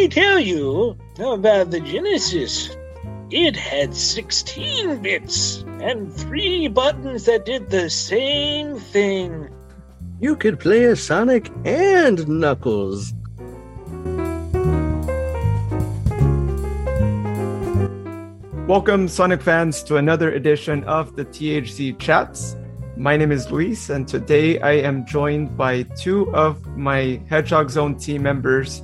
me tell you about the Genesis. It had 16 bits and three buttons that did the same thing. You could play as Sonic and Knuckles. Welcome, Sonic fans, to another edition of the THZ Chats. My name is Luis, and today I am joined by two of my Hedgehog Zone team members,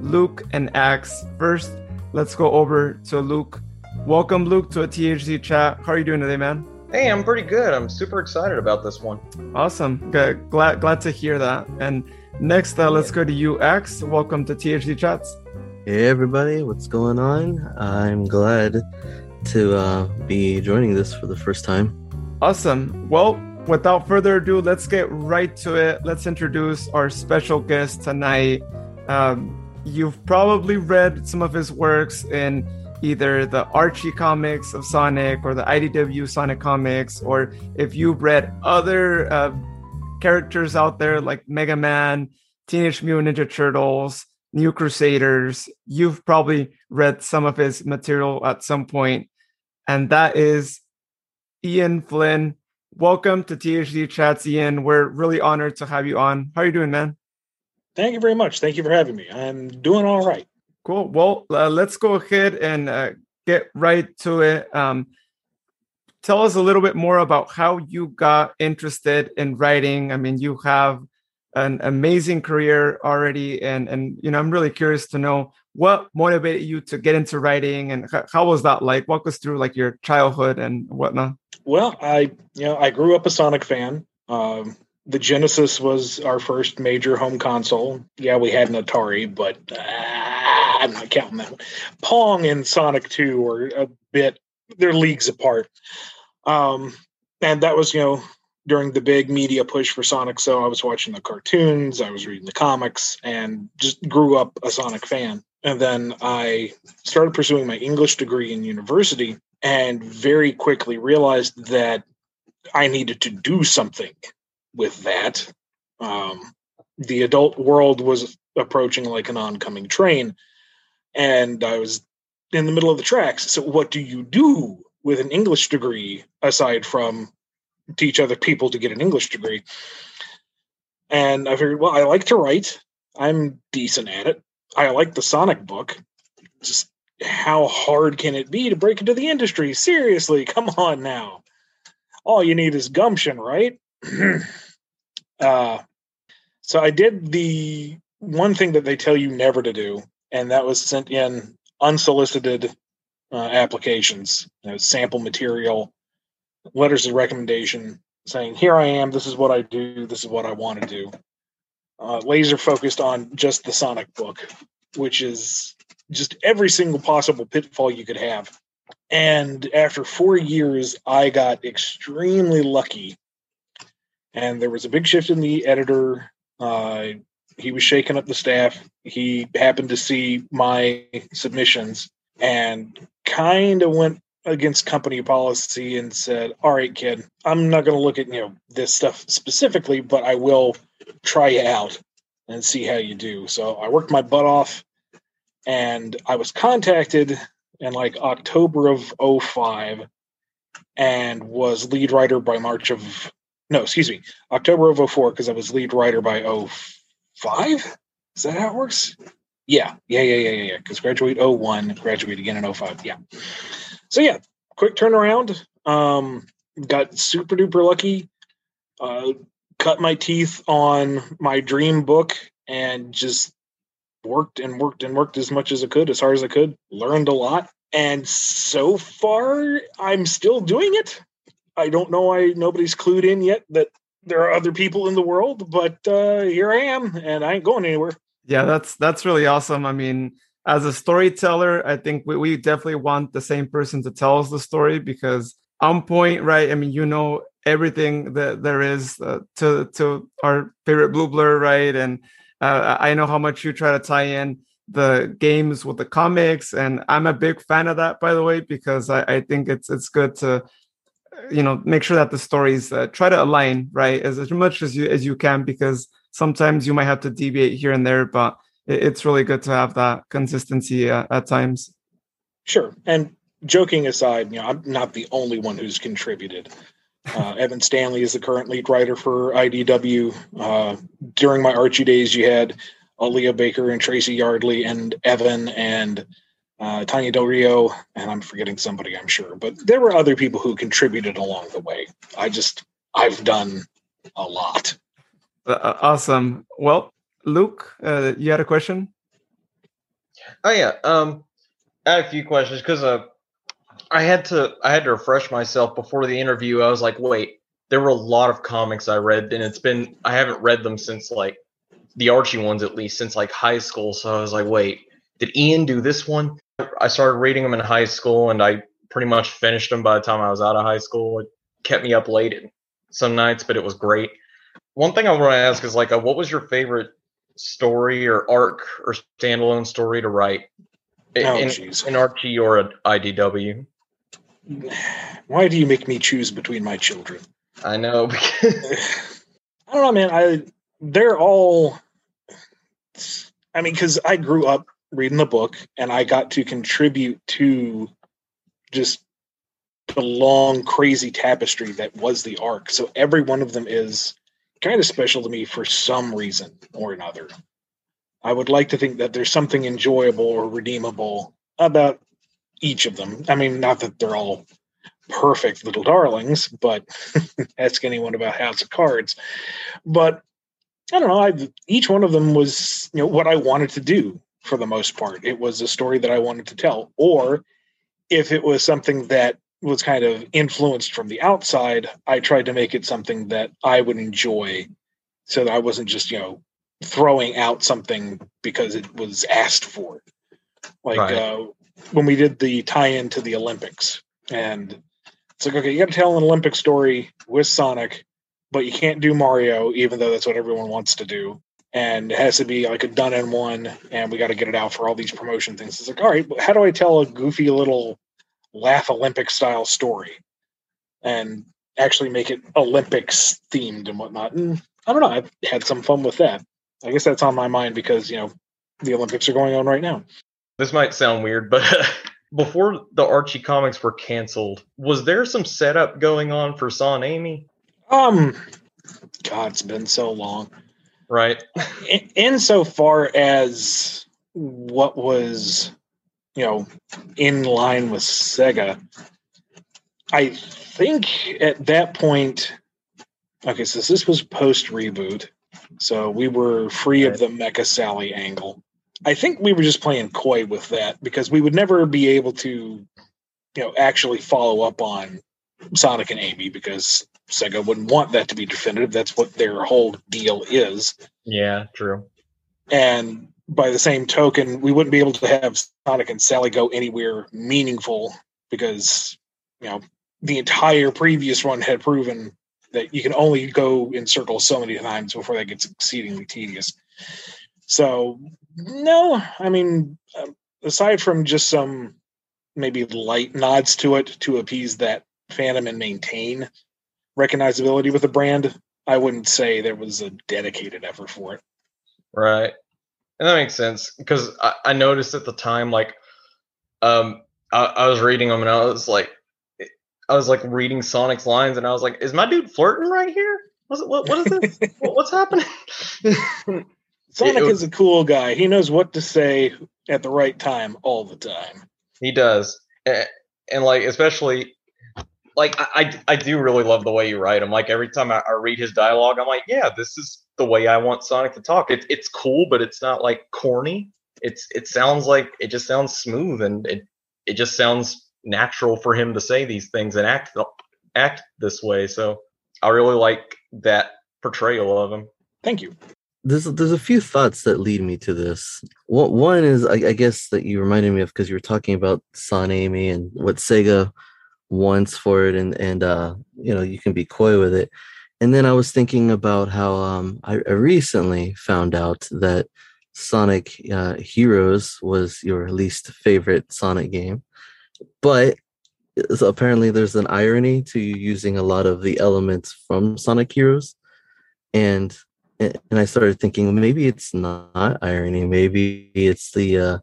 Luke and Axe. First, let's go over to Luke. Welcome, Luke, to a THZ chat. How are you doing today, man? Hey, I'm pretty good. I'm super excited about this one. Awesome. Good. Glad glad to hear that. And next, uh, let's go to you, Axe. Welcome to THZ chats. Hey, everybody, what's going on? I'm glad to uh, be joining this for the first time. Awesome. Well, without further ado, let's get right to it. Let's introduce our special guest tonight. Um, you've probably read some of his works in either the Archie comics of Sonic or the IDW Sonic comics, or if you've read other uh, characters out there like Mega Man, Teenage Mutant Ninja Turtles, New Crusaders, you've probably read some of his material at some point. and that is Ian Flynn. Welcome to THZ Chats, Ian. We're really honored to have you on. How are you doing, man? Thank you very much. Thank you for having me. I'm doing all right. Cool. Well, uh, let's go ahead and uh, get right to it. Um, tell us a little bit more about how you got interested in writing. I mean, you have an amazing career already, and and you know, I'm really curious to know what motivated you to get into writing, and h- how was that like? Walk us through like your childhood and whatnot. Well, I you know I grew up a Sonic fan. Um, the Genesis was our first major home console. Yeah, we had an Atari, but uh, I'm not counting that. One. Pong and Sonic 2 are a bit they're leagues apart. Um, and that was you know during the big media push for Sonic. So I was watching the cartoons, I was reading the comics, and just grew up a Sonic fan. And then I started pursuing my English degree in university, and very quickly realized that I needed to do something with that. Um, the adult world was approaching like an oncoming train, and I was in the middle of the tracks. So, what do you do with an English degree aside from teach other people to get an English degree? And I figured, well, I like to write. I'm decent at it. I like the Sonic book. Just how hard can it be to break into the industry? Seriously, come on now. All you need is gumption, right? uh, so I did the one thing that they tell you never to do, and that was sent in unsolicited uh, applications, you know, sample material, letters of recommendation, saying, "Here I am. This is what I do. This is what I want to do." Uh, laser focused on just the Sonic book, which is just every single possible pitfall you could have. And after four years, I got extremely lucky and there was a big shift in the editor. Uh, he was shaking up the staff. He happened to see my submissions and kind of went against company policy and said, "All right, kid, I'm not going to look at you know this stuff specifically, but I will try you out and see how you do." So I worked my butt off, and I was contacted in like October of 05 and was lead writer by March of no, excuse me, October of 04 because I was lead writer by 05. Is that how it works? Yeah, yeah, yeah, yeah, yeah. Yeah. Because graduate 01, graduate again in 05. Yeah. So yeah, quick turnaround. Um, got super duper lucky. Uh, cut my teeth on my dream book and just worked and worked and worked as much as I could, as hard as I could. Learned a lot, and so far I'm still doing it. I don't know why nobody's clued in yet that there are other people in the world, but uh, here I am, and I ain't going anywhere. Yeah, that's that's really awesome. I mean, as a storyteller, I think we, we definitely want the same person to tell us the story because on point, right? I mean, you know everything that there is uh, to to our favorite blue blur, right? And uh, I know how much you try to tie in the games with the comics, and I'm a big fan of that, by the way, because I, I think it's it's good to you know make sure that the stories uh, try to align right as, as much as you as you can because sometimes you might have to deviate here and there but it- it's really good to have that consistency uh, at times. Sure. And joking aside, you know, I'm not the only one who's contributed. Uh, Evan Stanley is the current lead writer for IDW. Uh, during my Archie days, you had Aleah Baker and Tracy Yardley and Evan and uh, Tanya Del Rio, and I'm forgetting somebody, I'm sure. But there were other people who contributed along the way. I just, I've done a lot. Uh, uh, awesome. Well, Luke, uh, you had a question? Oh yeah. Um, I had a few questions because uh, I had to I had to refresh myself before the interview. I was like, wait, there were a lot of comics I read, and it's been I haven't read them since like the Archie ones at least since like high school. So I was like, wait, did Ian do this one? I started reading them in high school, and I pretty much finished them by the time I was out of high school. It kept me up late some nights, but it was great. One thing I want to ask is like, uh, what was your favorite story or arc or standalone story to write in, Oh, in, Archie or an IDW? Why do you make me choose between my children? I know. because- I don't know, man. I they're all. I mean, because I grew up reading the book, and I got to contribute to just the long, crazy tapestry that was the arc. So every one of them is kind of special to me for some reason or another. I would like to think that there's something enjoyable or redeemable about each of them. I mean, not that they're all perfect little darlings, but ask anyone about House of Cards. But I don't know. I, each one of them was, you know, what I wanted to do for the most part. It was a story that I wanted to tell, or if it was something that was kind of influenced from the outside, I tried to make it something that I would enjoy, so that I wasn't just, you know, throwing out something because it was asked for. Like Right. uh, when we did the tie-in to the Olympics, and it's like, okay, you got to tell an Olympic story with Sonic, but you can't do Mario, even though that's what everyone wants to do. And it has to be like a done in one, and we got to get it out for all these promotion things. It's like, all right, how do I tell a goofy little laugh Olympic style story and actually make it Olympics themed and whatnot? And I don't know. I've had some fun with that. I guess that's on my mind because, you know, the Olympics are going on right now. this might sound weird, but before the Archie comics were canceled, was there some setup going on for Son Amy? Um, God, it's been so long. Right. in, insofar as what was you know in line with sega i think at that point okay so this was post reboot so we were free of the mecha sally angle i think we were just playing coy with that because we would never be able to you know actually follow up on sonic and amy because sega wouldn't want that to be definitive that's what their whole deal is Yeah, true. and by the same token, we wouldn't be able to have Sonic and Sally go anywhere meaningful because, you know, the entire previous run had proven that you can only go in circles so many times before that gets exceedingly tedious. So, no, I mean, um, aside from just some maybe light nods to it to appease that fandom and maintain recognizability with the brand, I wouldn't say there was a dedicated effort for it. Right. And that makes sense because I, I noticed at the time, like, um, I, I was reading them and I was like, I was like reading Sonic's lines and I was like, is my dude flirting right here? What's, what, what is this? what, what's happening? Sonic It is a cool guy. He knows what to say at the right time all the time. He does, and, and like especially, like I, I do really love the way you write him. Like every time I, I read his dialogue, I'm like, yeah, this is the way I want Sonic to talk. It's it's cool, but it's not like corny. It's it sounds like it just sounds smooth and it it just sounds natural for him to say these things and act act this way. So I really like that portrayal of him. Thank you. there's there's a few thoughts that lead me to this. One one is I, I guess that you reminded me of because you were talking about Son Amy and what Sega wants for it, and and uh, you know you can be coy with it. And then I was thinking about how um, I, recently found out that Sonic uh, Heroes was your least favorite Sonic game, but so apparently there's an irony to using a lot of the elements from Sonic Heroes, and and I started thinking maybe it's not irony. Maybe it's the uh,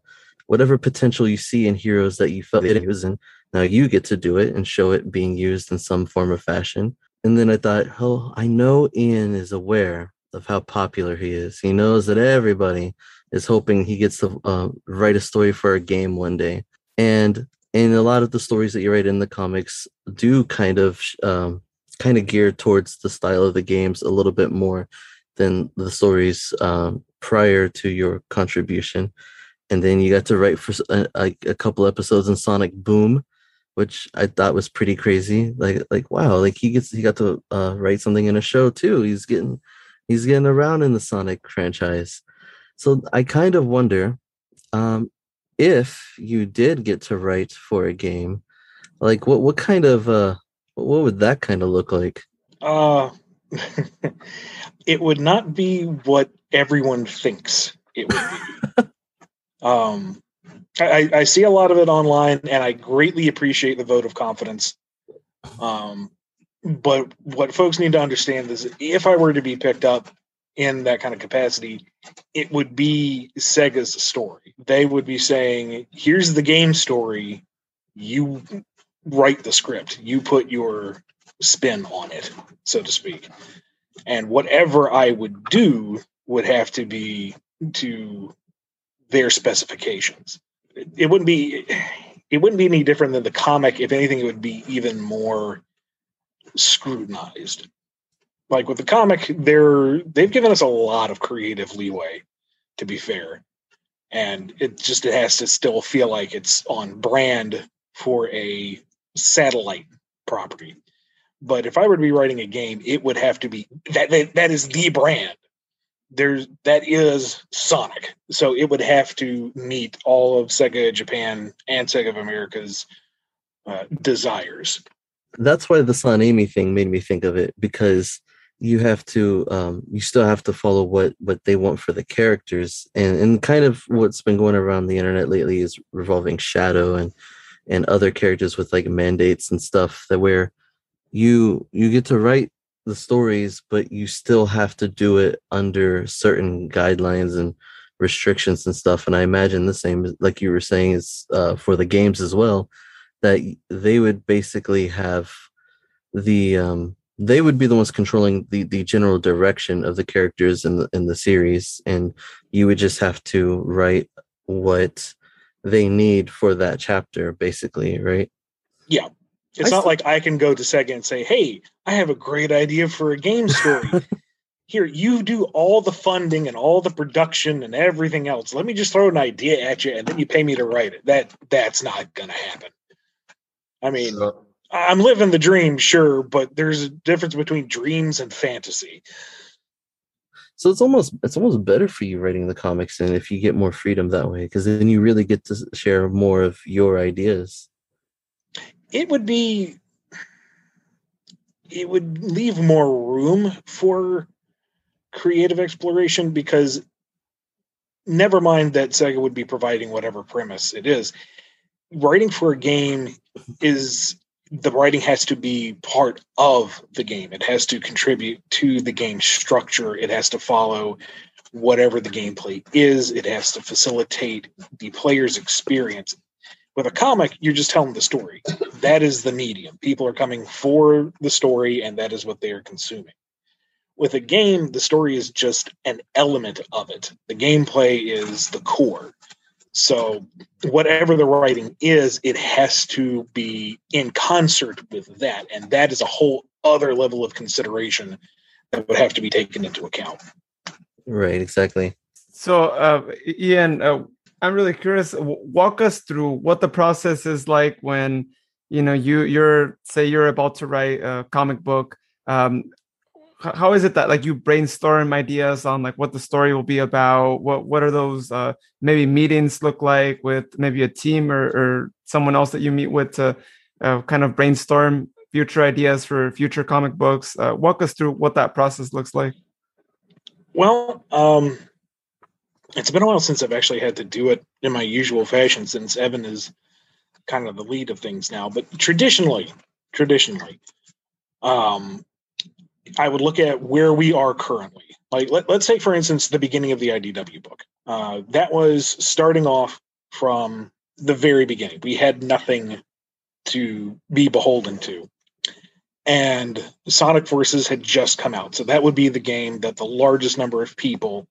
whatever potential you see in heroes that you felt it was, in. now you get to do it and show it being used in some form or fashion. And then I thought, oh, I know Ian is aware of how popular he is. He knows that everybody is hoping he gets to uh, write a story for a game one day. And and a lot of the stories that you write in the comics do kind of um, kind of geared towards the style of the games a little bit more than the stories um, prior to your contribution. And then you got to write for a, a, a couple episodes in Sonic Boom, which I thought was pretty crazy. Like like wow, like he gets he got to uh, write something in a show too. He's getting he's getting around in the Sonic franchise. So I kind of wonder um, if you did get to write for a game, like what what kind of uh, what would that kind of look like? Uh, it would not be what everyone thinks it would be. um, I, I see a lot of it online, and I greatly appreciate the vote of confidence. Um, but what folks need to understand is if I were to be picked up in that kind of capacity, it would be Sega's story. They would be saying, here's the game story. You write the script, you put your spin on it, so to speak. And whatever I would do would have to be to their specifications. It wouldn't be it wouldn't be any different than the comic. If anything, it would be even more scrutinized. Like with the comic, they're they've given us a lot of creative leeway, to be fair. And it just it has to still feel like it's on brand for a satellite property. But if I were to be writing a game, it would have to be that that, that is the brand. There's that is Sonic. So it would have to meet all of Sega Japan and Sega of America's uh, desires that's why the Son-Ami thing made me think of it because you have to um, you still have to follow what what they want for the characters and and kind of what's been going around the internet lately is revolving shadow and and other characters with like mandates and stuff that where you you get to write the stories but you still have to do it under certain guidelines and restrictions and stuff and i imagine the same like you were saying is uh, for the games as well that they would basically have the um they would be the ones controlling the the general direction of the characters in the in the series and you would just have to write what they need for that chapter basically right? Yeah it's I not like i can go to sega and say hey i have a great idea for a game story here you do all the funding and all the production and everything else let me just throw an idea at you and then you pay me to write it that that's not gonna happen I mean, so, I'm living the dream, sure, but there's a difference between dreams and fantasy. So it's almost it's almost better for you writing the comics and if you get more freedom that way because then you really get to share more of your ideas. It would be it would leave more room for creative exploration because never mind that Sega would be providing whatever premise it is writing for a game is the writing has to be part of the game. It has to contribute to the game structure. It has to follow whatever the gameplay is. It has to facilitate the player's experience. With a comic, you're just telling the story. That is the medium. People are coming for the story, and that is what they are consuming. With a game, the story is just an element of it. The gameplay is the core. So, whatever the writing is, it has to be in concert with that. And that is a whole other level of consideration that would have to be taken into account. Right, exactly. So, uh, Ian, uh, I'm really curious. Walk us through what the process is like when you know you you're say you're about to write a comic book. Um, how is it that like you brainstorm ideas on like what the story will be about what what are those uh maybe meetings look like with maybe a team or, or someone else that you meet with to uh, kind of brainstorm future ideas for future comic books uh, walk us through what that process looks like well um it's been a while since i've actually had to do it in my usual fashion since evan is kind of the lead of things now but traditionally traditionally um I would look at where we are currently. Like let, us take for instance the beginning of the IDW book. Uh, that was starting off from the very beginning. We had nothing to be beholden to. And Sonic Forces had just come out. So that would be the game that the largest number of people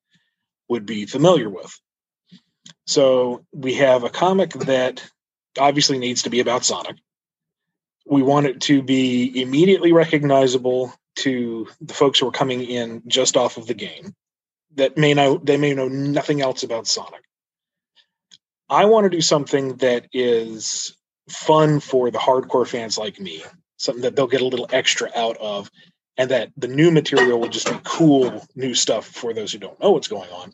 would be familiar with. So we have a comic that obviously needs to be about Sonic. We want it to be immediately recognizable to the folks who are coming in just off of the game that may know they may know nothing else about Sonic. I want to do something that is fun for the hardcore fans like me, something that they'll get a little extra out of, and that the new material will just be cool new stuff for those who don't know what's going on.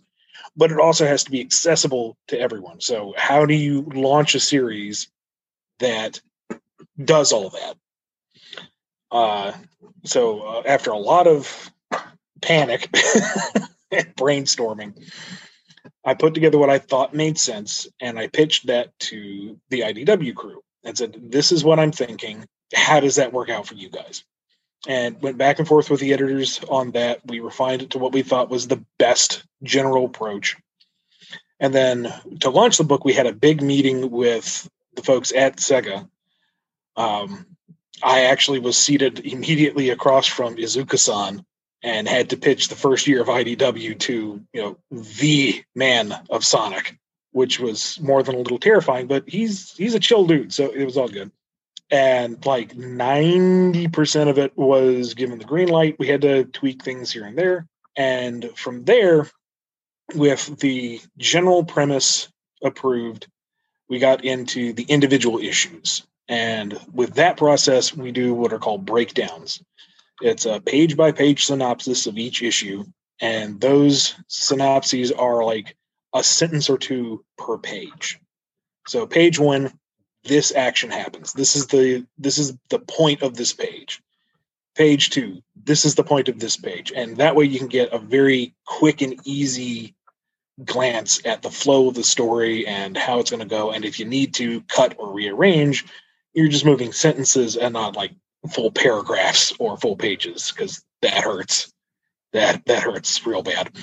But it also has to be accessible to everyone. So, how do you launch a series that does all that? Uh, so, uh, after a lot of panic and brainstorming, I put together what I thought made sense and I pitched that to the IDW crew and said, This is what I'm thinking. How does that work out for you guys? And went back and forth with the editors on that. We refined it to what we thought was the best general approach. And then to launch the book, we had a big meeting with the folks at Sega. Um, I actually was seated immediately across from Iizuka san, and had to pitch the first year of IDW to you know the man of Sonic, which was more than a little terrifying. But he's he's a chill dude, so it was all good. And like ninety percent of it was given the green light. We had to tweak things here and there, and from there, with the general premise approved, we got into the individual issues. And with that process, we do what are called breakdowns. It's a page by page synopsis of each issue, and those synopses are like a sentence or two per page. So page one, this action happens. This is the this is the point of this page. Page two, this is the point of this page. And that way you can get a very quick and easy glance at the flow of the story and how it's going to go. And if you need to cut or rearrange, you're just moving sentences and not like full paragraphs or full pages because that hurts. That that hurts real bad.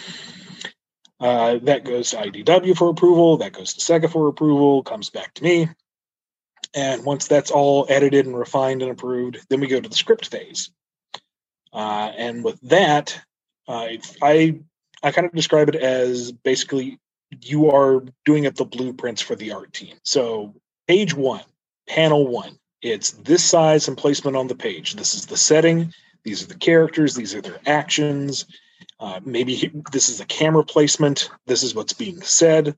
Uh, that goes to IDW for approval. That goes to Sega for approval. Comes back to me. And once that's all edited and refined and approved, then we go to the script phase. Uh, and with that, uh, I I kind of describe it as basically you are doing up the blueprints for the art team. So page one, panel one, it's this size and placement on the page. This is the setting. These are the characters. These are their actions. Uh, maybe this is the camera placement. This is what's being said.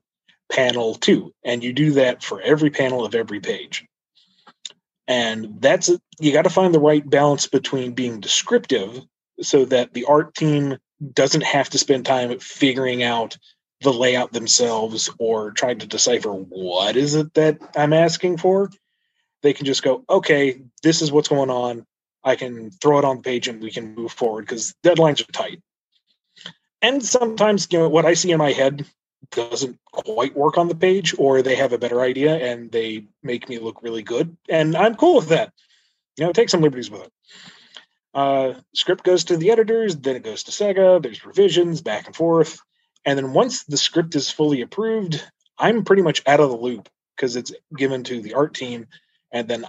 Panel two. And you do that for every panel of every page. And that's you got to find the right balance between being descriptive so that the art team doesn't have to spend time figuring out the layout themselves or trying to decipher what is it that I'm asking for they can just go, okay, this is what's going on. I can throw it on the page and we can move forward because deadlines are tight. And sometimes, you know, what I see in my head doesn't quite work on the page, or they have a better idea and they make me look really good. And I'm cool with that. You know, take some liberties with it. Uh, script goes to the editors, then it goes to Sega. There's revisions back and forth. And then once the script is fully approved, I'm pretty much out of the loop because it's given to the art team and then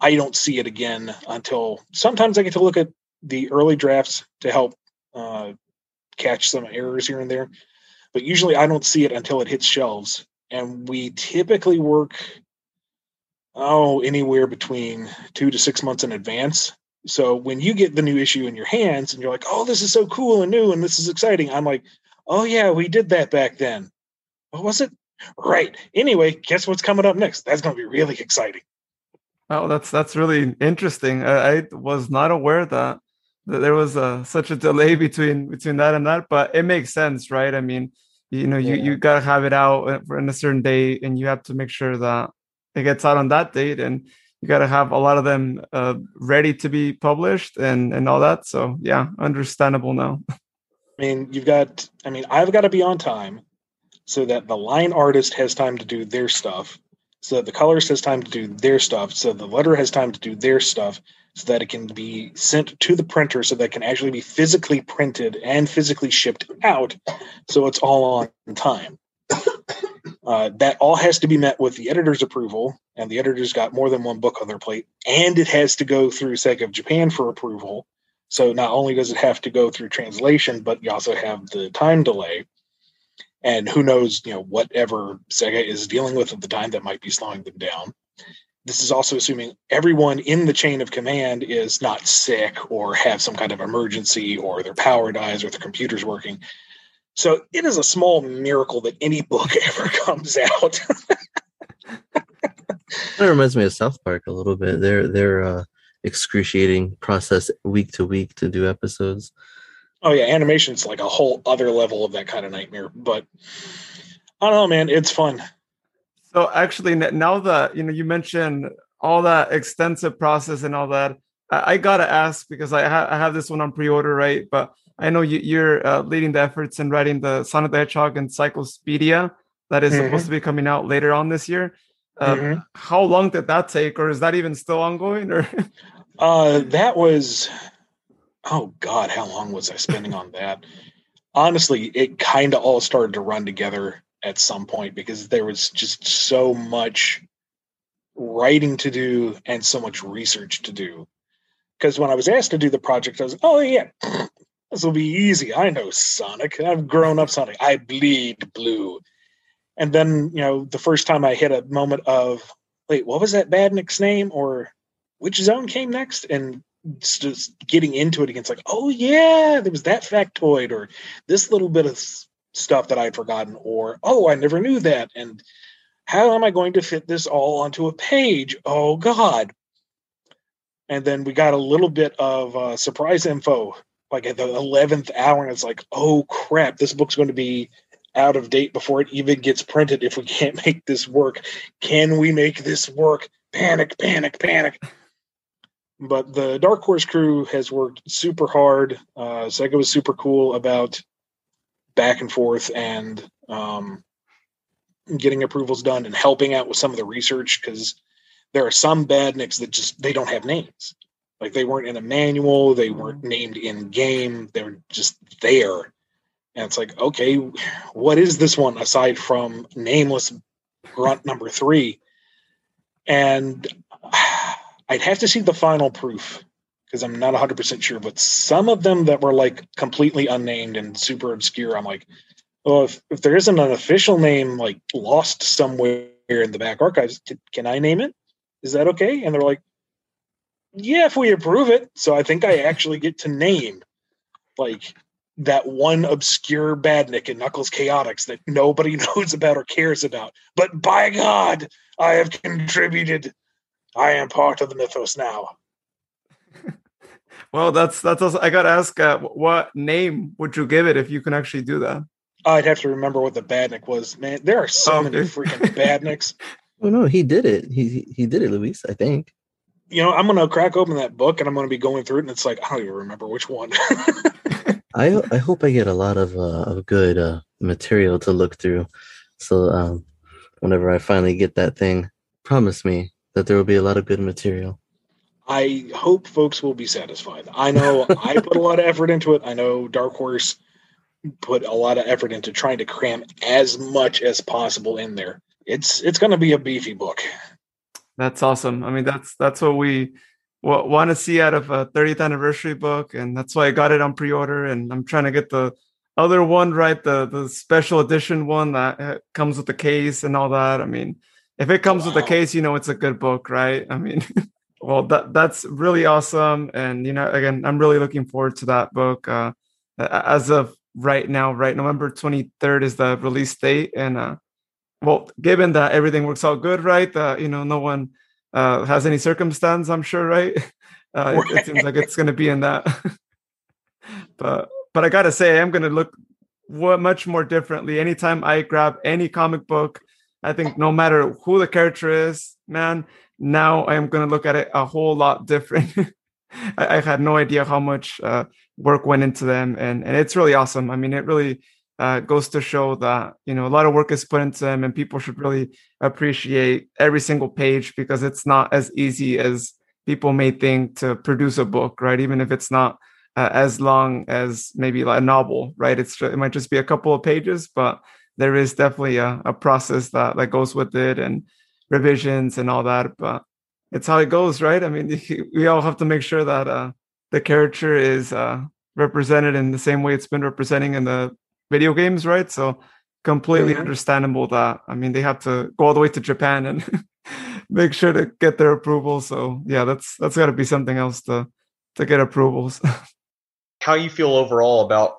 I don't see it again until sometimes I get to look at the early drafts to help uh, catch some errors here and there. But usually I don't see it until it hits shelves. And we typically work, oh, anywhere between two to six months in advance. So when you get the new issue in your hands and you're like, oh, this is so cool and new and this is exciting, I'm like, oh, yeah, we did that back then. What was it? Right. Anyway, guess what's coming up next? That's going to be really exciting. Oh, that's that's really interesting. I, I was not aware that, that there was a, such a delay between between that and that, but it makes sense, right? I mean, you know, you, yeah. you gotta have it out in a certain date, and you have to make sure that it gets out on that date, and you gotta have a lot of them uh, ready to be published and and all that. So yeah, understandable now. I mean, you've got. I mean, I've got to be on time so that the line artist has time to do their stuff so that the colorist has time to do their stuff, so the letter has time to do their stuff, so that it can be sent to the printer so that it can actually be physically printed and physically shipped out so it's all on time. Uh, that all has to be met with the editor's approval, and the editor's got more than one book on their plate, and it has to go through Sega of Japan for approval. So not only does it have to go through translation, but you also have the time delay. And who knows, you know, whatever Sega is dealing with at the time that might be slowing them down. This is also assuming everyone in the chain of command is not sick or have some kind of emergency or their power dies or the computer's working. So it is a small miracle that any book ever comes out. That reminds me of South Park a little bit. Their their uh, excruciating process week to week to do episodes. oh yeah, animation's like a whole other level of that kind of nightmare. But I don't know, man. It's fun. So actually, now that you know, you mentioned all that extensive process and all that, I, I gotta ask because I, ha- I have this one on pre-order, right? But I know you, you're uh, leading the efforts in writing the Sonic the Hedgehog Encyclopedia that is supposed Mhm. to be coming out later on this year. Uh, Mhm. How long did that take, or is that even still ongoing? Or Uh, that was, oh God, how long was I spending on that? Honestly, it kind of all started to run together at some point because there was just so much writing to do and so much research to do. Because when I was asked to do the project, I was, oh yeah, this will be easy. I know Sonic. I've grown up Sonic. I bleed blue. And then, you know, the first time I hit a moment of, wait, what was that Badnik's name? Or which zone came next? And just getting into it again, it's like, oh yeah, there was that factoid or this little bit of stuff that I'd forgotten, or oh, I never knew that. And how am I going to fit this all onto a page? Oh God. And then we got a little bit of uh, surprise info, like at the 11th hour, and it's like, oh crap, this book's going to be out of date before it even gets printed if we can't make this work. Can we make this work? Panic, panic, panic. But the Dark Horse crew has worked super hard. Uh, Sega was super cool about back and forth and um, getting approvals done and helping out with some of the research because there are some badniks that just they don't have names. Like they weren't in a manual, they weren't named in game, they were just there. And it's like, okay, what is this one aside from nameless grunt number three? And I'd have to see the final proof because I'm not 100% sure. But some of them that were like completely unnamed and super obscure, I'm like, oh, if, if there isn't an official name like lost somewhere in the back archives, can, can I name it? Is that okay? And they're like, yeah, if we approve it. So I think I actually get to name like that one obscure badnik in Knuckles Chaotix that nobody knows about or cares about. But by God, I have contributed. I am part of the mythos now. well, that's that's also I gotta ask, uh, what name would you give it if you can actually do that? I'd have to remember what the badnik was. Man, there are so many Okay. freaking badniks. Oh no, he did it. He he- he did it, Luis. I think. You know, I'm gonna crack open that book and I'm gonna be going through it, and it's like I don't even remember which one. I I hope I get a lot of uh, of good uh, material to look through. So um, whenever I finally get that thing, promise me that there will be a lot of good material. I hope folks will be satisfied. I know I put a lot of effort into it. I know Dark Horse put a lot of effort into trying to cram as much as possible in there. It's it's going to be a beefy book. That's awesome. I mean, that's that's what we w- want to see out of a 30th anniversary book, and that's why I got it on pre-order. And I'm trying to get the other one right, the the special edition one that uh, comes with the case and all that. I mean, if it comes with the case, you know it's a good book, right? I mean, well, that that's really awesome, and you know, again, I'm really looking forward to that book. Uh, as of right now, right, November 23rd is the release date, and uh, well, given that everything works out good, right? Uh, you know, no one uh, has any circumstance, I'm sure, right? Uh, it, it seems like it's going to be in that. but but I gotta say, I'm going to look much more differently anytime I grab any comic book. I think no matter who the character is, man, now I am going to look at it a whole lot different. I, I had no idea how much uh, work went into them, and and it's really awesome. I mean, it really uh, goes to show that you know a lot of work is put into them, and people should really appreciate every single page because it's not as easy as people may think to produce a book, right? Even if it's not uh, as long as maybe like a novel, right? It's it might just be a couple of pages, but there is definitely a, a process that that goes with it and revisions and all that. But it's how it goes, right? I mean, we all have to make sure that uh, the character is uh, represented in the same way it's been representing in the video games, right? So completely mm-hmm. understandable that I mean they have to go all the way to Japan and make sure to get their approval. So yeah, that's that's got to be something else to to get approvals. How you feel overall about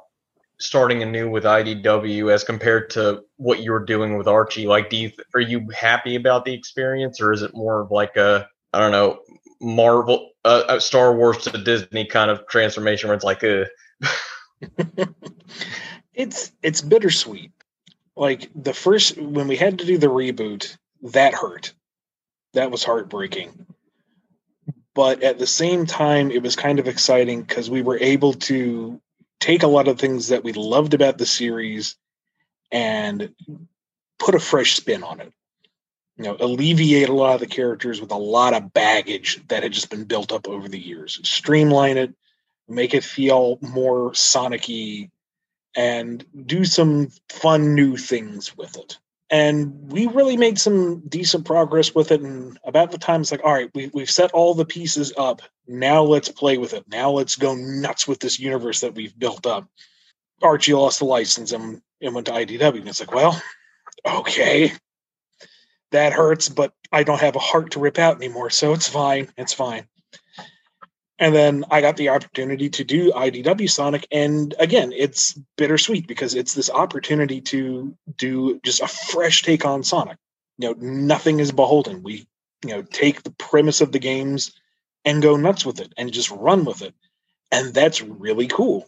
starting anew with IDW as compared to what you were doing with Archie? Like, do you are you happy about the experience, or is it more of like a I don't know Marvel, uh Star Wars to Disney kind of transformation where it's like a. it's it's bittersweet. Like the first when we had to do the reboot, that hurt. That was heartbreaking. But at the same time, it was kind of exciting because we were able to take a lot of things that we loved about the series and put a fresh spin on it you know, alleviate a lot of the characters with a lot of baggage that had just been built up over the years. Streamline it, make it feel more Sonicy, and do some fun new things with it. And we really made some decent progress with it. And about the time it's like, all right, we, we've set all the pieces up. Now let's play with it. Now let's go nuts with this universe that we've built up. Archie lost the license and, and went to IDW. And it's like, well, okay, that hurts, but I don't have a heart to rip out anymore. So it's fine. It's fine. And then I got the opportunity to do IDW Sonic. And again, it's bittersweet because it's this opportunity to do just a fresh take on Sonic. You know, nothing is beholden. We, you know, take the premise of the games and go nuts with it and just run with it. And that's really cool.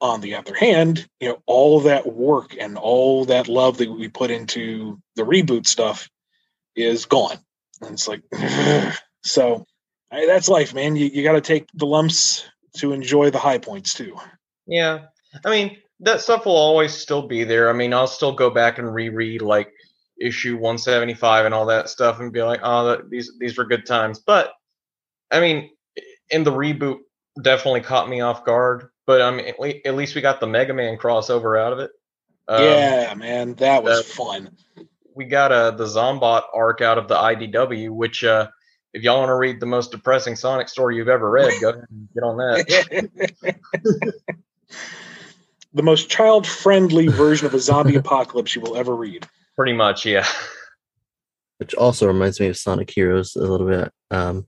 On the other hand, you know, all that work and all that love that we put into the reboot stuff is gone. And it's like, so I, that's life, man. You, you got to take the lumps to enjoy the high points too. Yeah. I mean, that stuff will always still be there. I mean, I'll still go back and reread like issue 175 and all that stuff and be like, oh, that, these, these were good times. But I mean, in the reboot, definitely caught me off guard. But I mean, at least we got the Mega Man crossover out of it. Um, yeah, man, that was that, fun we got uh, the Zombot arc out of the IDW, which uh, if y'all want to read the most depressing Sonic story you've ever read, go ahead and get on that. the most child-friendly version of a zombie apocalypse you will ever read. Pretty much, yeah. Which also reminds me of Sonic Heroes a little bit. Um,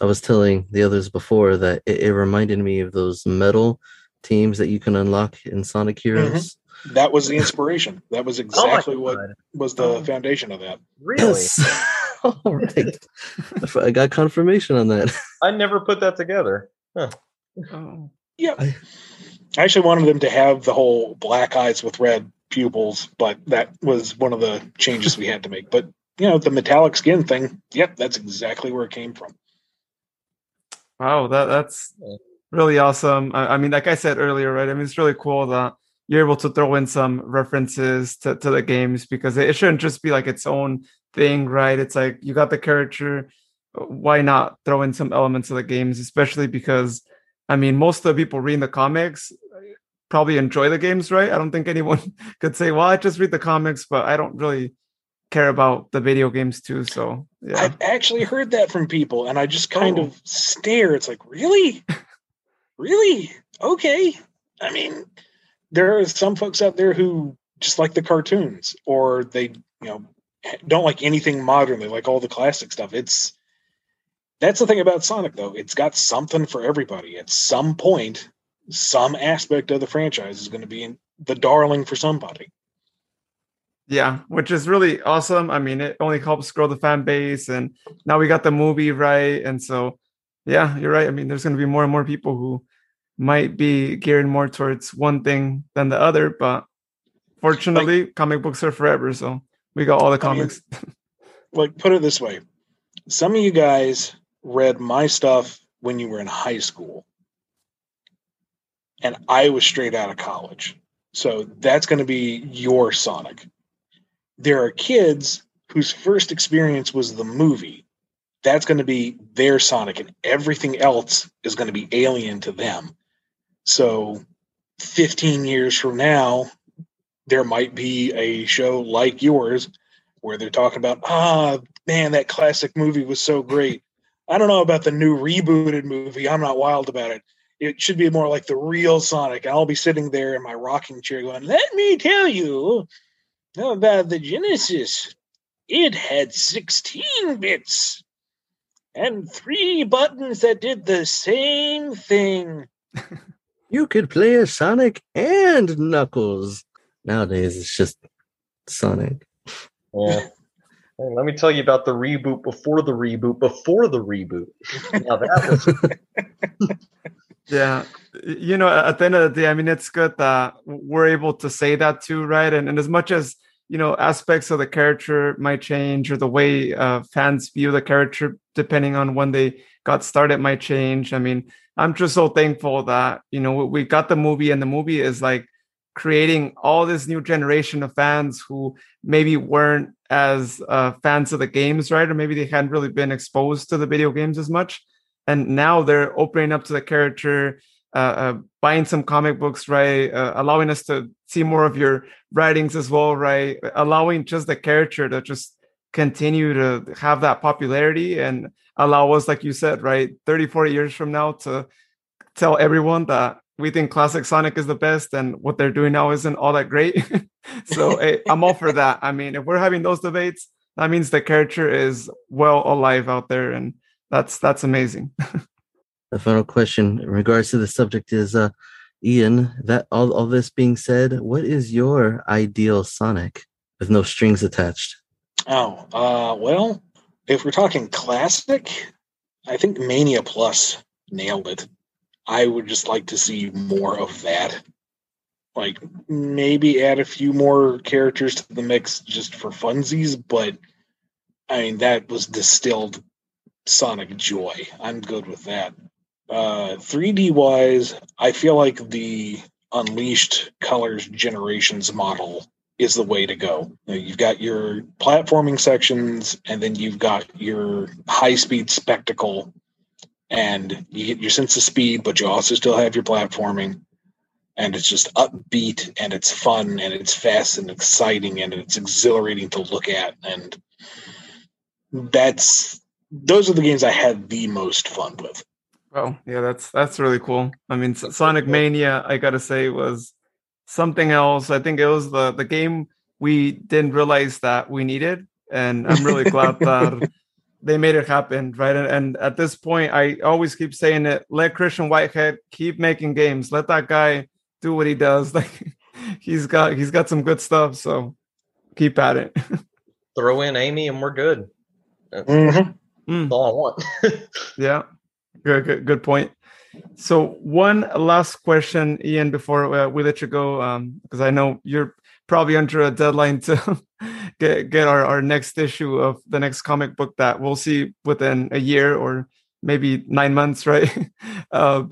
I was telling the others before that it, it, reminded me of those metal teams that you can unlock in Sonic Heroes. Mm-hmm that was the inspiration. That was oh exactly oh what was the oh. foundation of that. Really? Yes. All right. I got confirmation on that. I never put that together. Huh. Oh. Yeah. I, I actually wanted them to have the whole black eyes with red pupils, but that was one of the changes we had to make. But you know, the metallic skin thing, yep, that's exactly where it came from. Wow, that that's really awesome. I, I mean, like I said earlier, right? I mean, it's really cool that you're able to throw in some references to, to the games because it shouldn't just be like its own thing, right? It's like you got the character, uh, why not throw in some elements of the games, especially because I mean most of the people reading the comics uh, probably enjoy the games, right? I don't think anyone could say, Well, I just read the comics, but I don't really care about the video games too. So yeah. I've actually heard that from people and I just kind oh. of stare. It's like, really? really? Okay. I mean, there are some folks out there who just like the cartoons or they you know don't like anything modern. They like all the classic stuff. It's that's the thing about sonic though. It's got something for everybody. At some point some aspect of the franchise is going to be the darling for somebody. Yeah which is really awesome. I mean it only helps grow the fan base and now we got the movie right? And so yeah you're right. I mean there's going to be more and more people who might be geared more towards one thing than the other, but fortunately, like, comic books are forever, so we got all the comics. I mean, like, put it this way: some of you guys read my stuff when you were in high school, and I was straight out of college, so that's going to be your Sonic. There are kids whose first experience was the movie that's going to be their Sonic, and everything else is going to be alien to them. So, 15 years from now, there might be a show like yours where they're talking about, ah, man, that classic movie was so great. I don't know about the new rebooted movie. I'm not wild about it. It should be more like the real Sonic. I'll be sitting there in my rocking chair going, let me tell you about the Genesis. It had 16 bits and three buttons that did the same thing. you could play as Sonic and Knuckles. Nowadays, it's just Sonic. Yeah. Hey, let me tell you about the reboot before the reboot before the reboot. Now that was. yeah, you know, at the end of the day, I mean, it's good that we're able to say that too, right? And, and as much as you know, aspects of the character might change, or the way uh, fans view the character, depending on when they got started, might change. I mean, I'm just so thankful that you know we got the movie, and the movie is like creating all this new generation of fans who maybe weren't as uh, fans of the games, right? Or maybe they hadn't really been exposed to the video games as much. And now they're opening up to the character, uh, uh, buying some comic books, right? Uh, allowing us to see more of your writings as well, right? Allowing just the character to just continue to have that popularity and allow us, like you said, right? 30, 40 years from now to tell everyone that we think classic Sonic is the best and what they're doing now isn't all that great. so hey, I'm all for that. I mean, if we're having those debates, that means the character is well alive out there, and that's that's amazing. the final question in regards to the subject is, uh, Ian. That all all this being said, what is your ideal Sonic with no strings attached? Oh, uh, well, if we're talking classic, I think Mania Plus nailed it. I would just like to see more of that. Like maybe add a few more characters to the mix just for funsies, but I mean that was distilled Sonic joy. I'm good with that. Uh 3D wise, I feel like the Unleashed Colors Generations model is the way to go. You've got your platforming sections, and then you've got your high speed spectacle and you get your sense of speed, but you also still have your platforming. And it's just upbeat and it's fun and it's fast and exciting and it's exhilarating to look at. And that's those are the games I had the most fun with. Oh, yeah, that's that's really cool. I mean, Sonic Mania, I gotta say, was something else. I think it was the the game we didn't realize that we needed, and I'm really glad that they made it happen, right? And, and, at this point, I always keep saying it: let Christian Whitehead keep making games. Let that guy do what he does. Like he's got he's got some good stuff. So keep at it. Throw in Amy, and we're good. That's, mm-hmm. that's all I want. yeah, good, good, good point. So one last question, Ian, before uh, we let you go, because um, I know you're probably under a deadline to get get our, our next issue of the next comic book that we'll see within a year or maybe nine months, right? uh,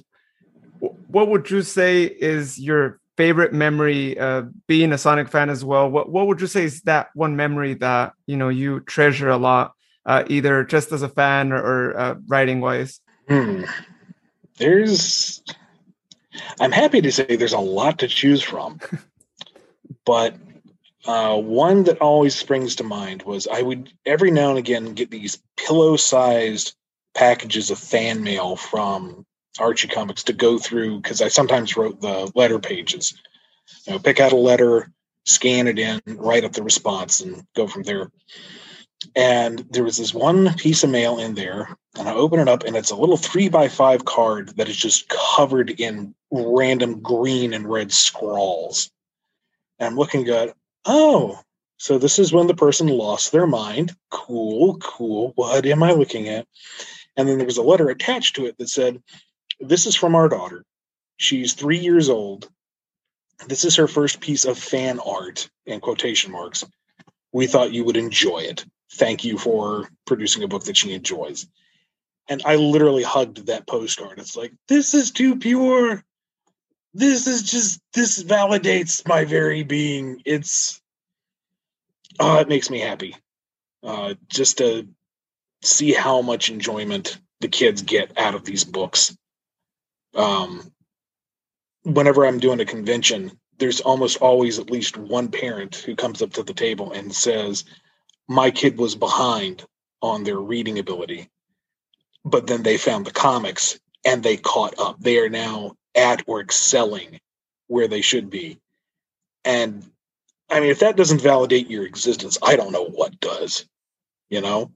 what would you say is your favorite memory uh, being a Sonic fan as well? What what would you say is that one memory that you know you treasure a lot, uh, either just as a fan or, or uh, writing wise? Hmm. There's, I'm happy to say there's a lot to choose from, but uh, one that always springs to mind was I would every now and again get these pillow sized packages of fan mail from Archie Comics to go through because I sometimes wrote the letter pages. You know, pick out a letter, scan it in, write up the response, and go from there. And there was this one piece of mail in there, and I open it up, and it's a little three by five card that is just covered in random green and red scrawls. And I'm looking good. oh, so this is when the person lost their mind. Cool, cool. What am I looking at? And then there was a letter attached to it that said, This is from our daughter. She's three years old. This is her first piece of fan art in quotation marks. We thought you would enjoy it. Thank you for producing a book that she enjoys. And I literally hugged that postcard. It's like, this is too pure this is just this validates my very being. It's oh, it makes me happy. Uh, just to see how much enjoyment the kids get out of these books. Um, whenever I'm doing a convention, there's almost always at least one parent who comes up to the table and says, My kid was behind on their reading ability, but then they found the comics and they caught up. They are now at or excelling where they should be. And I mean, if that doesn't validate your existence, I don't know what does, you know?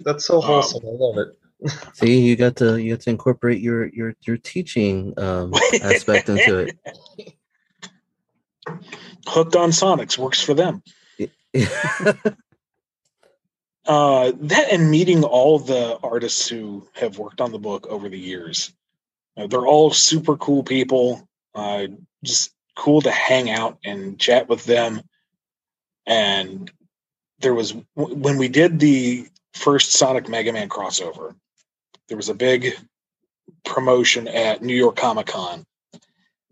That's so wholesome. Um, I love it. See, you got to you got to incorporate your your your teaching um, aspect into it. Hooked on Sonics works for them. uh, that and meeting all the artists who have worked on the book over the years. Uh, they're all super cool people. Uh, just cool to hang out and chat with them. And there was when we did the first Sonic Mega Man crossover, there was a big promotion at New York Comic Con,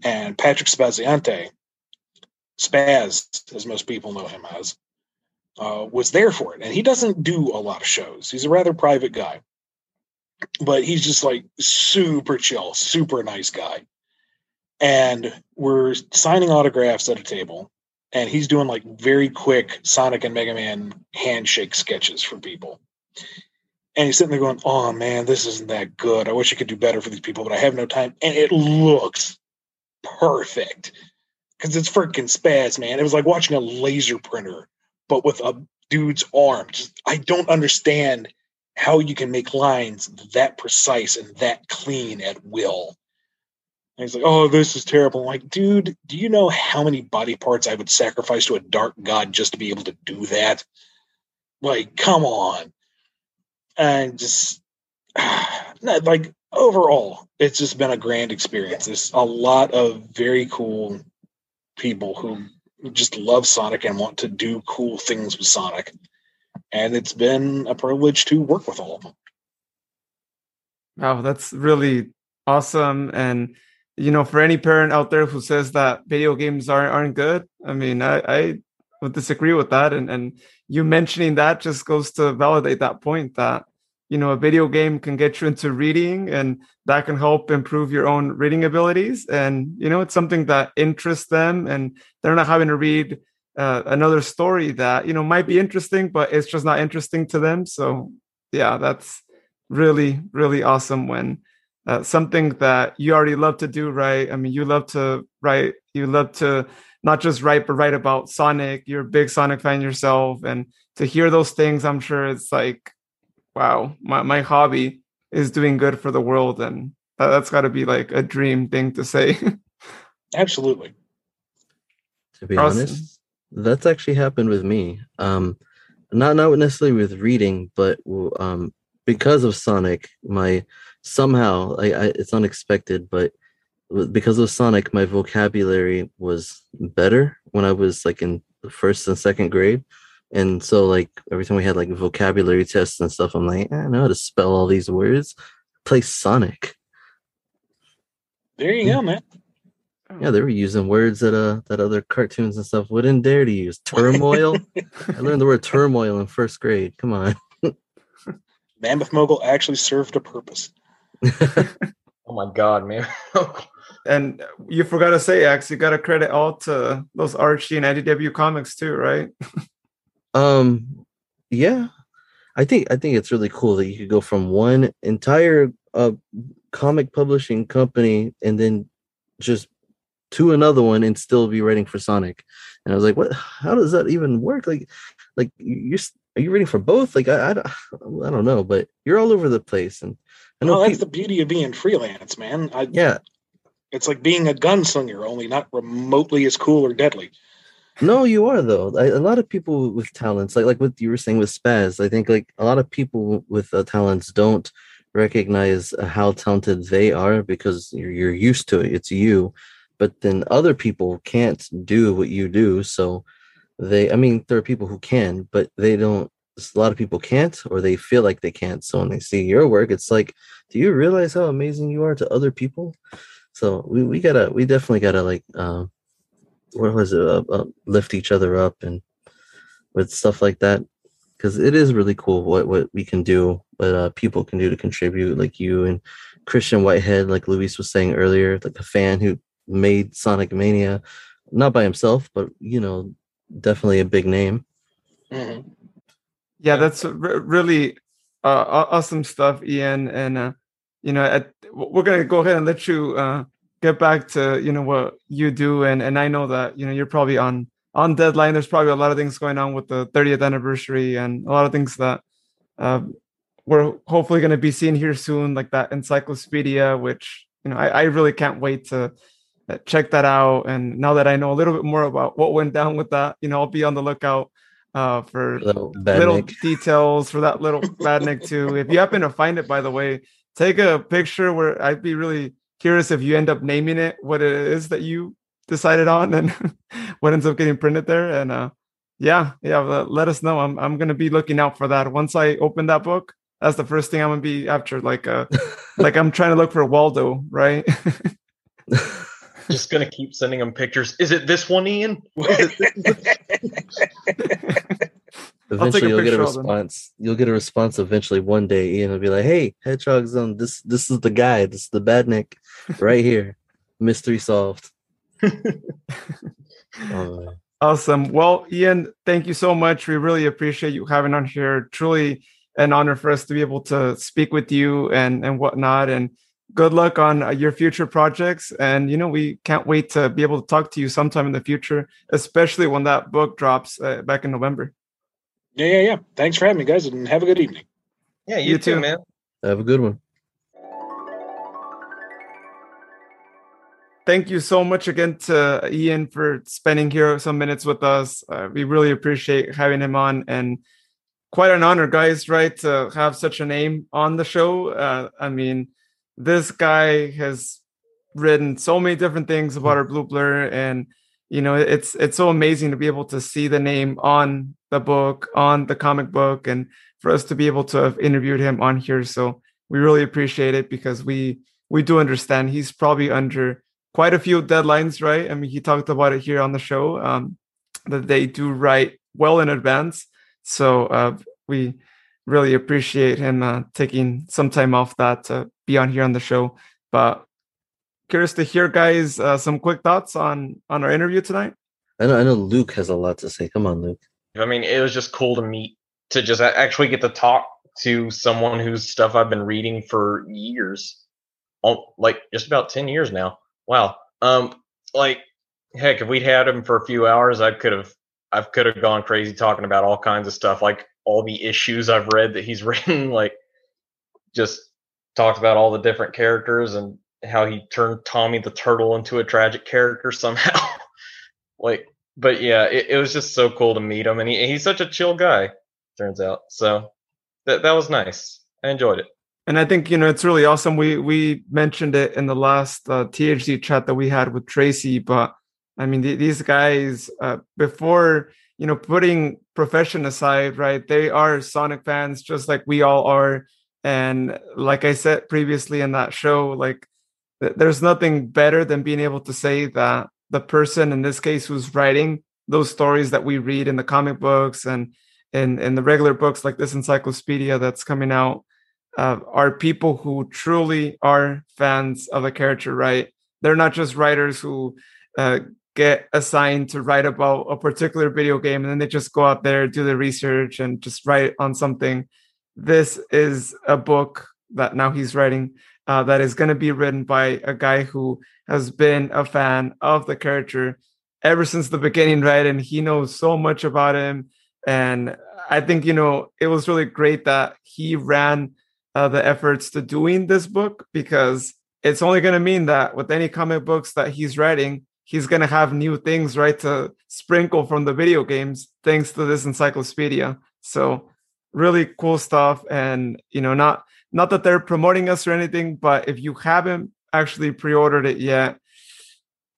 and Patrick Spaziante, Spaz, as most people know him as, uh, was there for it. And he doesn't do a lot of shows. He's a rather private guy, but he's just like super chill, super nice guy. And we're signing autographs at a table, and he's doing like very quick Sonic and Mega Man handshake sketches for people. And he's sitting there going, Oh man, this isn't that good. I wish I could do better for these people, but I have no time. And it looks perfect because it's freaking spaz, man. It was like watching a laser printer but with a dude's arm. Just, I don't understand how you can make lines that precise and that clean at will. And he's like, "Oh, this is terrible." I'm like, dude, do you know how many body parts I would sacrifice to a dark god just to be able to do that? Like, come on. And just like overall, it's just been a grand experience. There's a lot of very cool people who just love Sonic and want to do cool things with Sonic. And it's been a privilege to work with all of them. Wow, that's really awesome. And you know, for any parent out there who says that video games aren't aren't good, I mean, I, I would disagree with that. And and you mentioning that just goes to validate that point that you know a video game can get you into reading and that can help improve your own reading abilities and you know it's something that interests them and they're not having to read uh, another story that you know might be interesting but it's just not interesting to them so yeah that's really really awesome when uh, something that you already love to do right i mean you love to write you love to not just write but write about sonic you're a big sonic fan yourself and to hear those things i'm sure it's like wow, my, my hobby is doing good for the world. And that, that's got to be like a dream thing to say. Absolutely. To be awesome. honest, that's actually happened with me. Um, not not necessarily with reading, but um, because of Sonic, my somehow I, I it's unexpected, but because of Sonic, my vocabulary was better when I was like in first and second grade. And so like every time we had like vocabulary tests and stuff, I'm like, I know how to spell all these words. Play Sonic. There you go, man. Yeah, they were using words that uh that other cartoons and stuff wouldn't dare to use. Turmoil. I learned the word turmoil in first grade. Come on. Mammoth Mogul actually served a purpose. oh my god, man. and you forgot to say, Axe, you got to credit all to those Archie and IDW comics too, right? Um, yeah, I think I think it's really cool that you could go from one entire uh, comic publishing company and then just to another one and still be writing for Sonic. And I was like, what? How does that even work? Like, like you're are you reading for both? Like, I I don't, I don't know, but you're all over the place. And I know well, that's the beauty of being freelance, man. I, yeah, it's like being a gunslinger, only not remotely as cool or deadly. No, you are though. I, a lot of people with talents, like like what you were saying with Spaz, I think like a lot of people with uh, talents don't recognize how talented they are because you're, you're used to it. It's you, but then other people can't do what you do. So they, I mean, there are people who can, but they don't. A lot of people can't, or they feel like they can't. So when they see your work, it's like, do you realize how amazing you are to other people? So we, we gotta, we definitely gotta like. Uh, what was it uh, uh, lift each other up and with stuff like that because it is really cool what what we can do, what uh, people can do to contribute, like you and Christian Whitehead, like Luis was saying earlier, like a fan who made Sonic Mania, not by himself, but you know, definitely a big name. Mm-hmm. Yeah, that's really uh, awesome stuff, Ian. And uh, you know, at, we're gonna go ahead and let you uh, get back to you know what you do, and and I know that you know you're probably on on deadline. There's probably a lot of things going on with the 30th anniversary, and a lot of things that uh, we're hopefully going to be seeing here soon, like that encyclopedia, which you know I, I really can't wait to check that out. And now that I know a little bit more about what went down with that, you know, I'll be on the lookout uh, for little, little details for that little badnik too. If you happen to find it, by the way, take a picture. Where I'd be really curious if you end up naming it what it is that you decided on and what ends up getting printed there. And uh, yeah, yeah, let us know. I'm I'm gonna be looking out for that. Once I open that book, that's the first thing I'm gonna be after. Like uh, like I'm trying to look for Waldo, right? Just gonna keep sending him pictures. Is it this one, Ian? eventually you'll get a response. You'll get a response eventually one day. Ian will be like, "Hey, Hedgehog's on this. This is the guy. This is the badnik, right here. Mystery solved." oh, awesome. Well, Ian, thank you so much. We really appreciate you having on here. Truly an honor for us to be able to speak with you and and whatnot. And good luck on uh, your future projects. And you know, we can't wait to be able to talk to you sometime in the future, especially when that book drops uh, back in November. Yeah, yeah, yeah. Thanks for having me, guys, and have a good evening. Yeah, you, you too, too, man. Have a good one. Thank you so much again to Ian for spending here some minutes with us. Uh, we really appreciate having him on and quite an honor, guys, right? To have such a name on the show. Uh, I mean, this guy has written so many different things about our blue blur and you know it's it's so amazing to be able to see the name on the book on the comic book and for us to be able to have interviewed him on here. So we really appreciate it because we we do understand he's probably under quite a few deadlines right? I mean he talked about it here on the show um, that they do write well in advance. So uh, we really appreciate him uh, taking some time off that to be on here on the show but curious to hear, guys, uh, some quick thoughts on on our interview tonight. I know, I know Luke has a lot to say. Come on, Luke. I mean, it was just cool to meet to just actually get to talk to someone whose stuff I've been reading for years, like just about ten years now. Wow. Um, like heck, if we'd had him for a few hours, I could have I could have gone crazy talking about all kinds of stuff, like all the issues I've read that he's written, like just talked about all the different characters and how he turned Tommy the Turtle into a tragic character somehow. like, but yeah, it, it, was just so cool to meet him, and he, he's such a chill guy. Turns out, so that that was nice. I enjoyed it. And I think you know it's really awesome. We we mentioned it in the last uh, THZ chat that we had with Tracy, but I mean th- these guys uh, before you know putting profession aside, right? They are Sonic fans just like we all are. And like I said previously in that show, like there's nothing better than being able to say that the person in this case who's writing those stories that we read in the comic books and in in the regular books like this encyclopedia that's coming out uh, are people who truly are fans of a character right? They're not just writers who uh, get assigned to write about a particular video game and then they just go out there do the research and just write on something this is a book that now he's writing uh, that is going to be written by a guy who has been a fan of the character ever since the beginning, right? And he knows so much about him. And I think, you know, it was really great that he ran uh, the efforts to doing this book because it's only going to mean that with any comic books that he's writing, he's going to have new things, right, to sprinkle from the video games thanks to this encyclopedia. So, really cool stuff. And, you know, not not that they're promoting us or anything, but if you haven't actually pre-ordered it yet,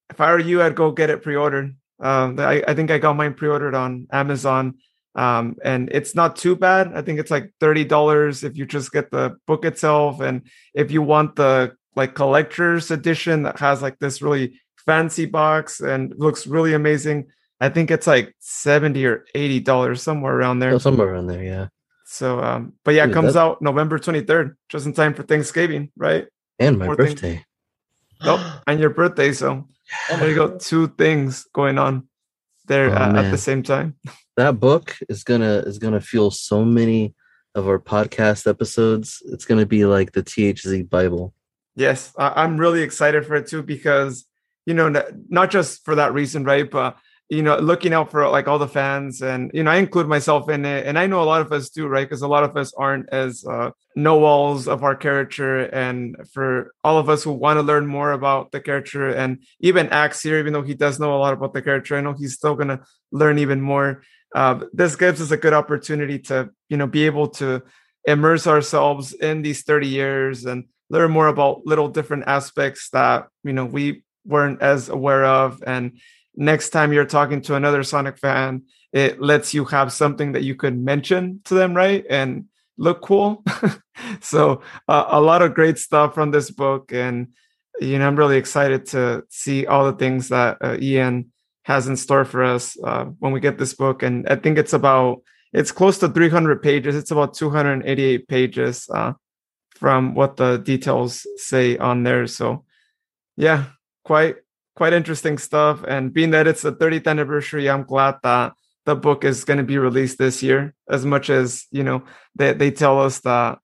if I were you, I'd go get it pre-ordered. Um, I, I think I got mine pre-ordered on Amazon. Um, and it's not too bad. I think it's like thirty dollars if you just get the book itself, and if you want the like collector's edition that has like this really fancy box and looks really amazing, I think it's like seventy or eighty dollars somewhere around there. Somewhere around there, yeah. So, um, but yeah, it comes that- out November twenty third, just in time for Thanksgiving, right? And my thing. birthday. Oh, and your birthday. So there you go, two things going on there Oh, uh, at the same time. That book is gonna is gonna fuel so many of our podcast episodes. It's gonna be like the THZ Bible. Yes, I- I'm really excited for it too because you know not just for that reason, right? But you know, looking out for like all the fans, and you know, I include myself in it, and I know a lot of us do, right? Because a lot of us aren't as uh, know-alls of our character, and for all of us who want to learn more about the character, and even Axe here, even though he does know a lot about the character, I know he's still gonna learn even more. Uh, this gives us a good opportunity to you know be able to immerse ourselves in these 30 years and learn more about little different aspects that you know we weren't as aware of and next time you're talking to another sonic fan it lets you have something that you could mention to them right? And look cool. So uh, a lot of great stuff from this book. And you know i'm really excited to see all the things that uh, ian has in store for us uh, when we get this book. And i think it's about it's close to 300 pages. It's about 288 pages uh, from what the details say on there. So yeah quite quite interesting stuff and being that it's the 30th anniversary i'm glad that the book is going to be released this year as much as you know they, they tell us that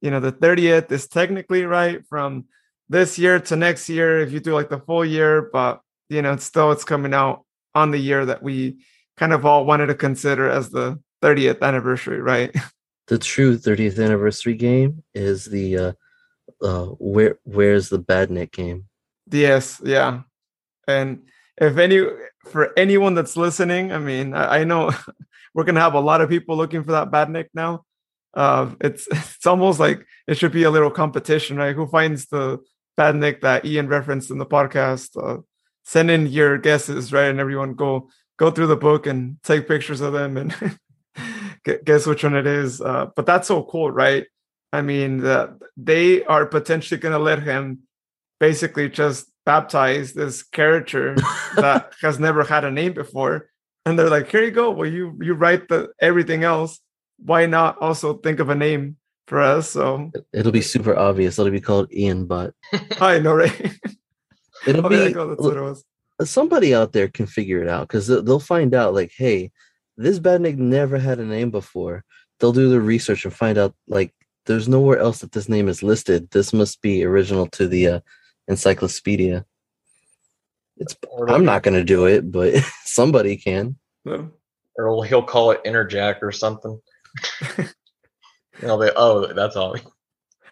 you know the 30th is technically right from this year to next year if you do like the full year but you know it's still it's coming out on the year that we kind of all wanted to consider as the 30th anniversary right The true 30th anniversary game is the uh uh where where's the Badnik game. Yes, yeah. And if any for anyone that's listening, I mean, I, I know we're gonna have a lot of people looking for that badnik now. Uh, it's it's almost like it should be a little competition, right? Who finds the badnik that Ian referenced in the podcast? Uh, send in your guesses, right? And everyone go go through the book and take pictures of them and guess which one it is. Uh, but that's so cool, right? I mean, the, they are potentially going to let him basically just baptize this character that has never had a name before, and they're like, "Here you go. Well, you you write the everything else. Why not also think of a name for us?" So It'll be super obvious. It'll be called Ian Butt. I know, right? It'll oh, there you be go. It somebody out there can figure it out because they'll find out like, hey, this Badnik never had a name before. They'll do the research and find out like there's nowhere else that this name is listed. This must be original to the uh, encyclopedia. It's I'm not gonna do it, but somebody can. No. or he'll call it Interjack or something. And I'll be, oh, that's all.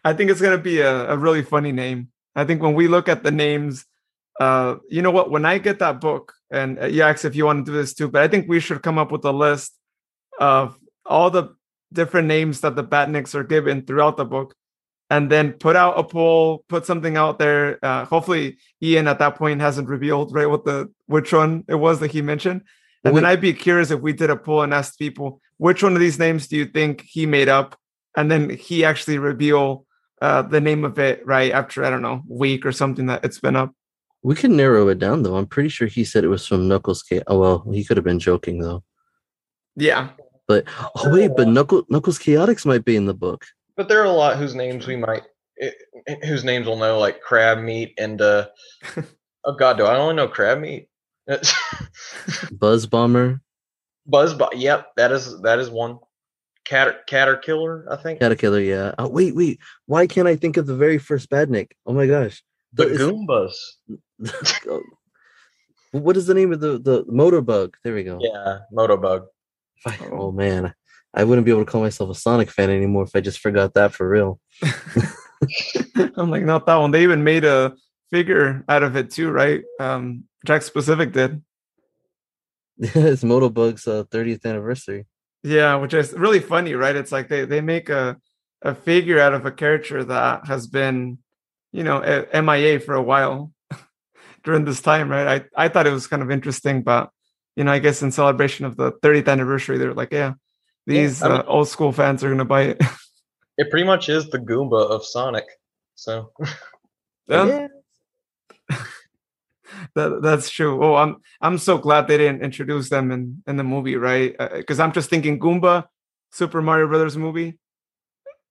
I think it's gonna be a, a really funny name. I think when we look at the names, uh, you know what? When I get that book, and uh, Yax, if you want to do this too, but I think we should come up with a list of all the different names that the Badniks are given throughout the book, and then put out a poll, put something out there. Uh, hopefully, Ian at that point hasn't revealed right what the which one it was that he mentioned. And then I'd be curious if we did a poll and asked people which one of these names do you think he made up, and then he actually reveal uh, the name of it right after I don't know week or something that it's been up. We can narrow it down though. I'm pretty sure he said it was from Knuckles. Cha- oh well, he could have been joking though. Yeah, But oh wait, but Knuckle, Knuckles Chaotix might be in the book. But there are a lot whose names we might, eh, eh, whose names we'll know, like crab meat and, uh, oh God, do I only know crab meat? Buzz Bomber, Buzzbot. Yep, that is that is one. Cat Caterkiller, I think. Caterpillar. Killer yeah. Oh wait, wait. Why can't I think of the very first Badnik? Oh my gosh. The it's- Goombas. what is the name of the the Motorbug? There we go. Yeah, Motobug. If I- oh man, I wouldn't be able to call myself a Sonic fan anymore if I just forgot that for real. I'm like not that one. They even made a figure out of it too, right? Um, Jakks Pacific did. it's Motobug's uh, 30th anniversary. Yeah, which is really funny, right? It's like they they make a a figure out of a character that has been, you know, a- MIA for a while during this time, right? I I thought it was kind of interesting, but you know, I guess in celebration of the 30th anniversary, they're like, yeah, these I mean- uh, old school fans are gonna buy it. It pretty much is the Goomba of Sonic. So yeah. that, that's true. Oh, I'm I'm so glad they didn't introduce them in in the movie, right? Because uh, I'm just thinking Goomba, Super Mario Brothers movie.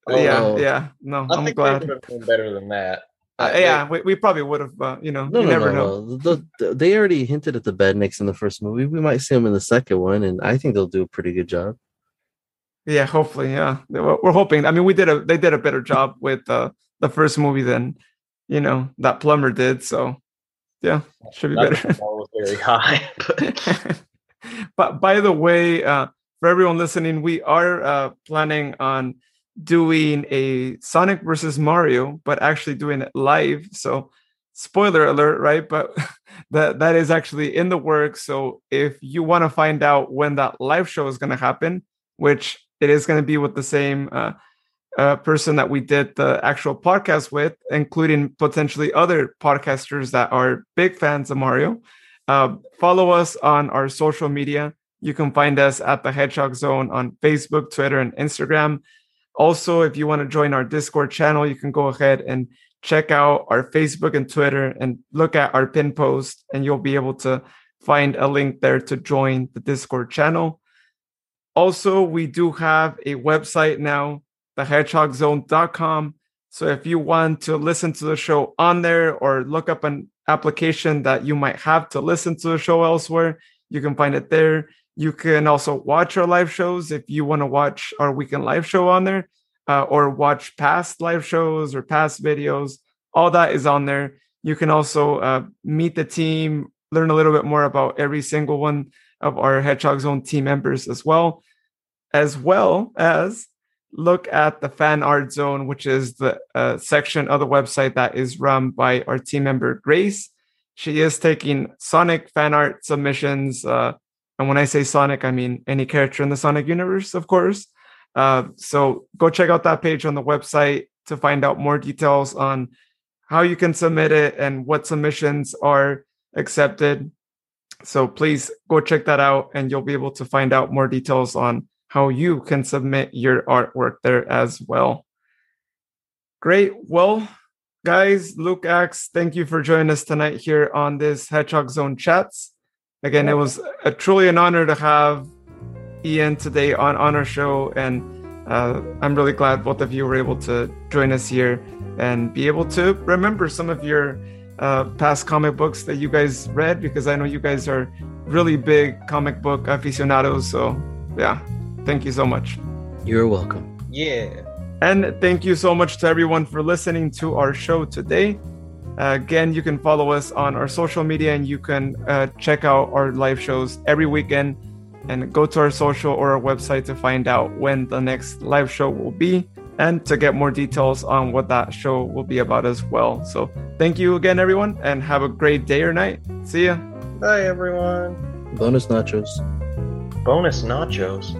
Oh, yeah, no. yeah. No, I am glad. better than that. Uh, yeah, we, we probably would have. Uh, you know, no, you no, never no, know. The, the, they already hinted at the Badniks in the first movie. We might see them in the second one, and I think they'll do a pretty good job. Yeah, hopefully, yeah. We're hoping. I mean, we did a they did a better job with uh, the first movie than you know that plumber did. So yeah, should be better. was very high. but by the way, uh, for everyone listening, we are uh, planning on doing a Sonic versus Mario, but actually doing it live. So spoiler alert, right? But that that is actually in the works. So if you want to find out when that live show is going to happen, which it is going to be with the same uh, uh, person that we did the actual podcast with, including potentially other podcasters that are big fans of Mario. Uh, follow us on our social media. You can find us at the Hedgehog Zone on Facebook, Twitter, and Instagram. Also, if you want to join our Discord channel, you can go ahead and check out our Facebook and Twitter and look at our pin post, and you'll be able to find a link there to join the Discord channel. Also, we do have a website now, thehedgehogzone.com. So if you want to listen to the show on there or look up an application that you might have to listen to the show elsewhere, you can find it there. You can also watch our live shows if you want to watch our weekend live show on there uh, or watch past live shows or past videos. All that is on there. You can also uh, meet the team, learn a little bit more about every single one of our Hedgehog Zone team members as well, as well as look at the fan art zone, which is the uh, section of the website that is run by our team member Grace. She is taking Sonic fan art submissions. Uh, and when I say Sonic, I mean any character in the Sonic universe, of course. Uh, so go check out that page on the website to find out more details on how you can submit it and what submissions are accepted. So please go check that out and you'll be able to find out more details on how you can submit your artwork there as well. Great. Well, guys, Luke Axe, thank you for joining us tonight here on this Hedgehog Zone Chats. Again, it was a, truly an honor to have Ian today on, on our show. And uh, I'm really glad both of you were able to join us here and be able to remember some of your uh, past comic books that you guys read because I know you guys are really big comic book aficionados. So, yeah, thank you so much. You're welcome. Yeah. And thank you so much to everyone for listening to our show today. Uh, again, you can follow us on our social media and you can uh, check out our live shows every weekend and go to our social or our website to find out when the next live show will be and to get more details on what that show will be about as well. So, thank you again, everyone, and have a great day or night. See ya. Bye, everyone. Bonus nachos. Bonus nachos.